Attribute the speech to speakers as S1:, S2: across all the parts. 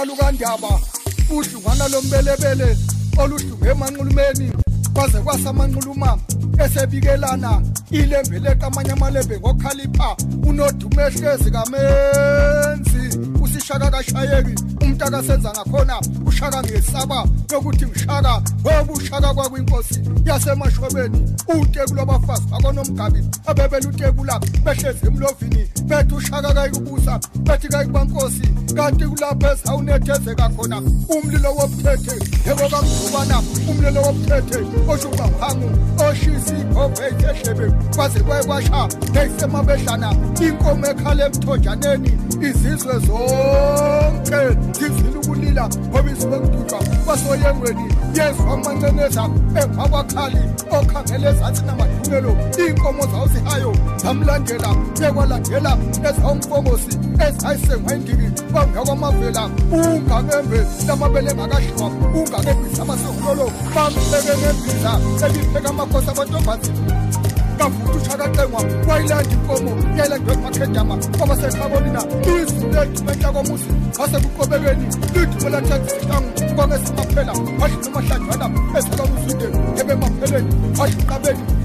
S1: udlungwana lukandaba udlungwana lombelebele oluhlunge emanxulumeni kwaze kwasamanxuluma esebikelana ilembe leqa amanye amalembe ngokhalipha unodume ehlezi kamenzi usishaka kashayeki umuntu akasenza ngakhona ushaka ngesaba yokuthi ngishaka ngoba ushaka kwakwinkosi yasemashwebeni utekulu abafazi bakonomgabi abebela utekula behlezi emlovini bethi ushaka kayikubusa bethi kayikubankosi kanti kulapho ezawunethezeka khona. Umlilo wobuthethe yebo umlilo wobuthethe oshubaphangu oshisa igoveti ehlebe kwaze kwayekwasha ngeyisemabedlana inkomo ekhala emthonjaneni izizwe zonke zizwile ukulila ngoba izwe kududwa kwasoyengweni amanceneza emva okhangele ezansi namadumelo iy'nkomo zawo zihayo zamlandela yekwalandela ezawumfongosi ezayisengwendiki bangakwamavela ungangembe lamabele engakadliwa ungangebhiza amasengulolo bambeke ngebhiza elipheka amakhosi amantombazini kavuthi ushakaqengwa wayilanda inkomo yayilandwe makhedama kwabasekhabonina izwi lethu mentakomuzi wasekuqobekeni lidumela thathisihlanga kwangesemaphela washinomahlajwana esalomuzwide ebemapheleni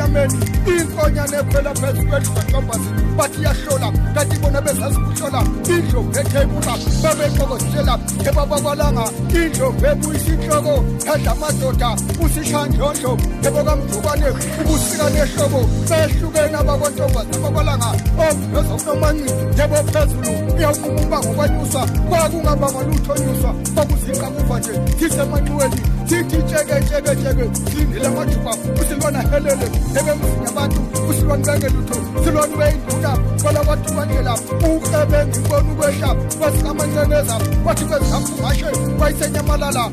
S1: engunyameni inkonyane ekhwela phezu kwelizatombazi bathi iyahlola kanti bona bezazikuhlola indlovu ethebula babeqokozela ebabakwalanga indlovu amadoda usishanjondlo ebokamjukwane ubusika nehlobo lutho nyuswa kwakuzinqakuva nje thithi tsheketsheketsheke sindile majuba usilwana helele. Ebemzini abantu usilwana bengelutho silwana ubeyinduka kwala kwathi kwangela ukebengibona ukwehla kwasikamancenceza kwathi kwezihamba ungashe kwayisenyamalala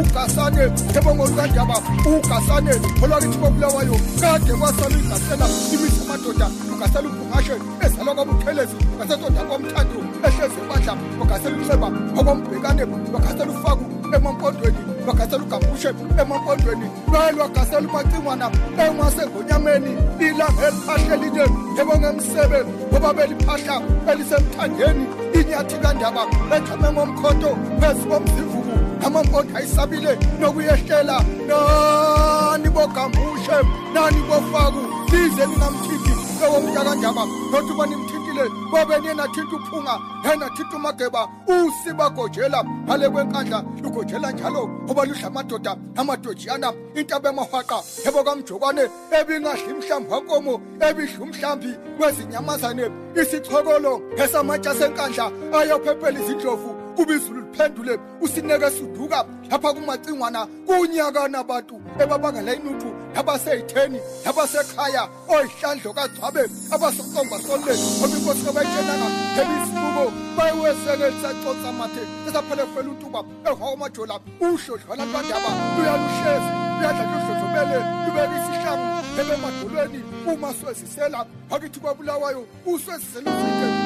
S1: ugasane ebongolukanjaba ugasane olwakithi kobulawayo kade kwasala igasela imisi amadoda ugasela umbungashe ezalwa kwabuthelezi ngasetoda komthando ehlezi ebandla ugasela umceba okombhekane ugasela ufaku emampondweni lwakhathela ugabushephu emapondweni lwalwakhasela umacingwana enwasengonyameni ilanga eliphahlelile ngebongemsebenzi ngoba beliphahla elisemthandeni inyathi kandaba ethame ngomkhoto phezu komzivuku amampondo ayisabile nokuyehlela nani bogambushe nani bofaku lize lingamthithi ewo mntakandaba nothi uba nimthithi ufikile kwabeni yena thinta uphunga yena thinta umageba usibagojela phale kwenkandla lugojela njalo obaludla amadoda amadojiyana intaba emahwaqa ebokamjokwane ebingadli mhlambi wankomo ebidla umhlambi kwezinyamazane isichokolo esamatsha senkandla ayophephela izindlovu kuba izulu liphendule usineke suduka lapha kumacingwana kunyakana abantu ebabangela inuthu abaseyitheni abasekhaya oyihlandlo kagcwabe abasokomba soleni ngoba inkosi kabayitshelanga ngebisibuko bayiweseke lisacotsa amathe esaphele fela utuba ehwawamajola uhlodlwana lwandaba luyaluhlezi luyadla luhlodlobele lubeka isihlangu ebemadolweni uma swezisela wakithi kwabulawayo usweziseluzike amaqaqula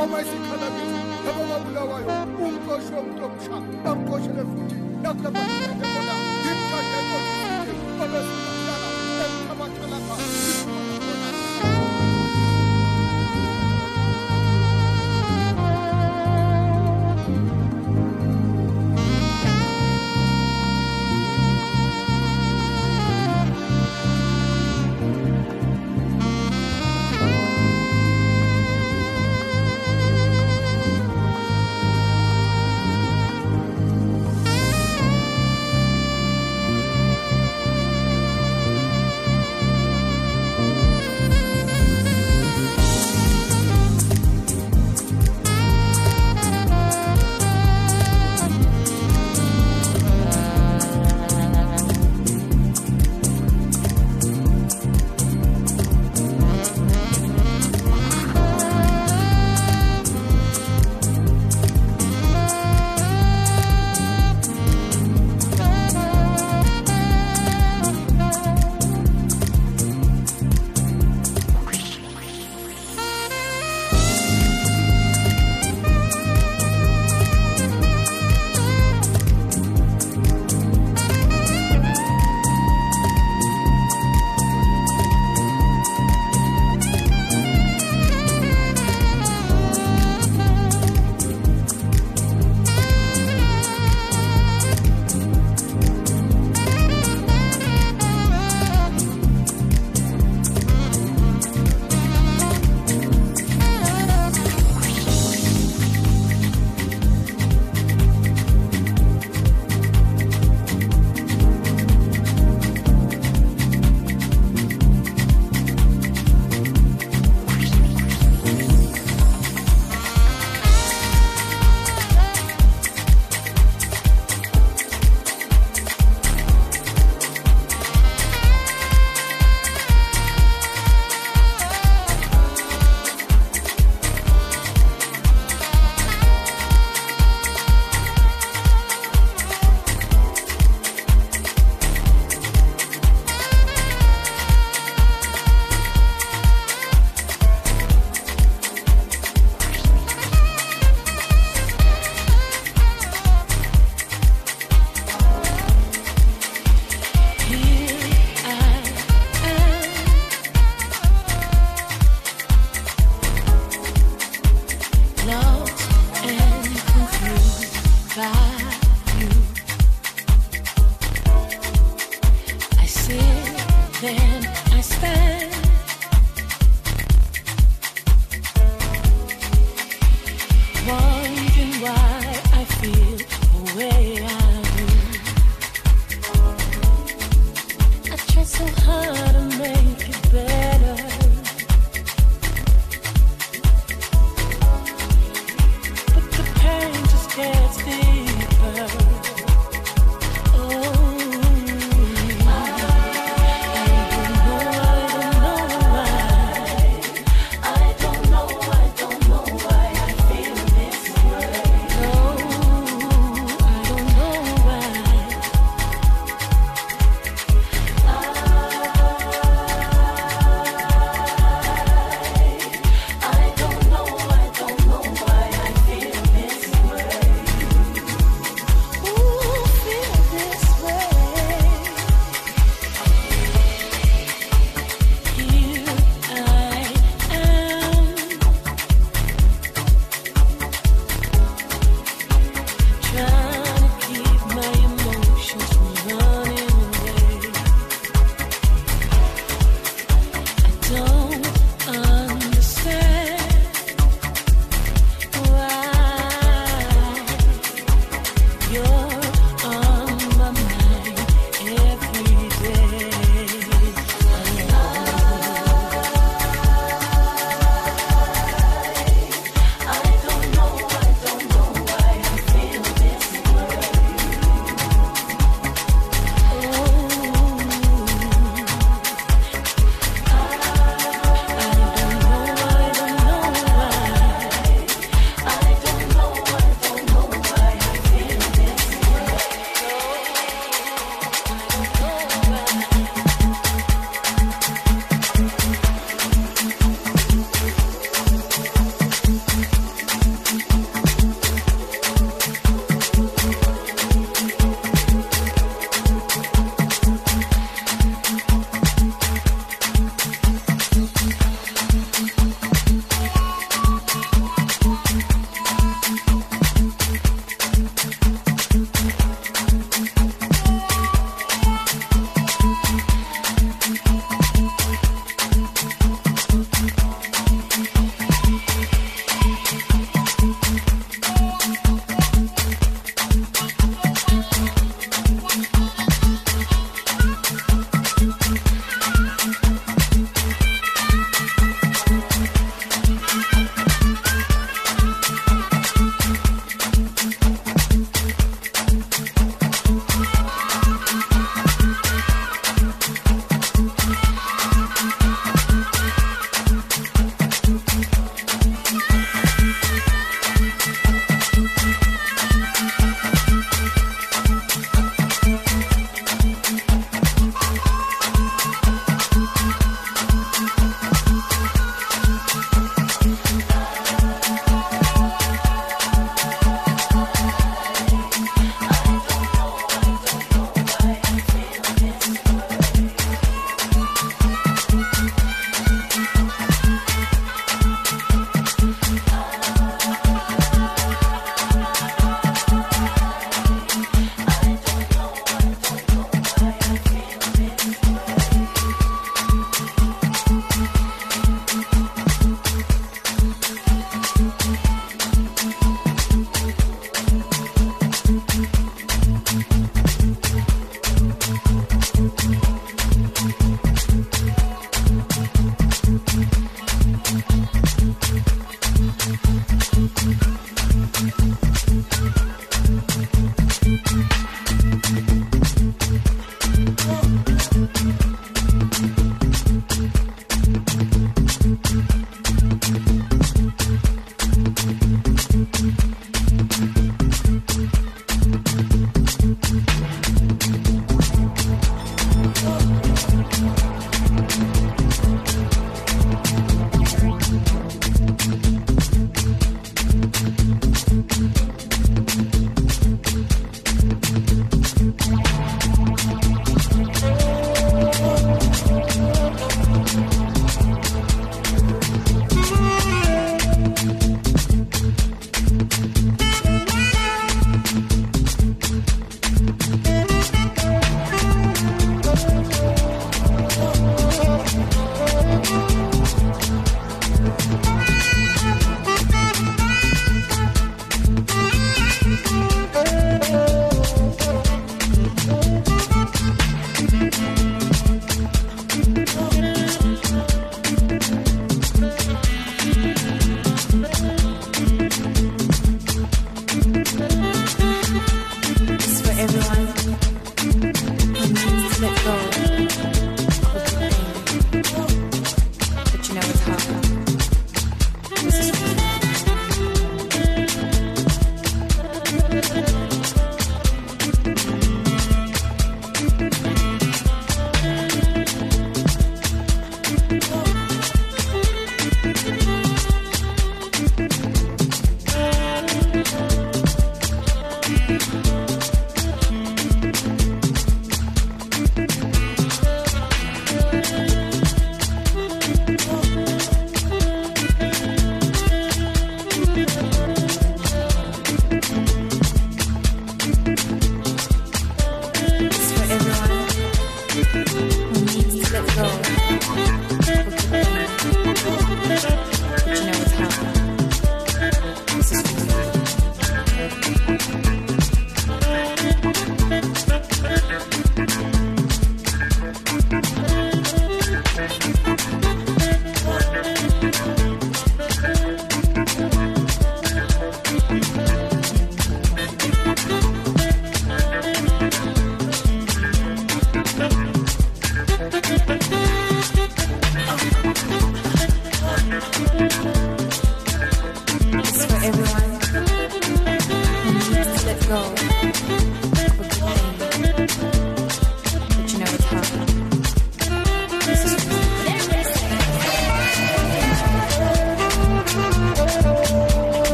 S1: wamaisikhalani nabababulawayo umqoshi womntu omtsha bamqoshele futhi
S2: nakulebaeona imthateko babesula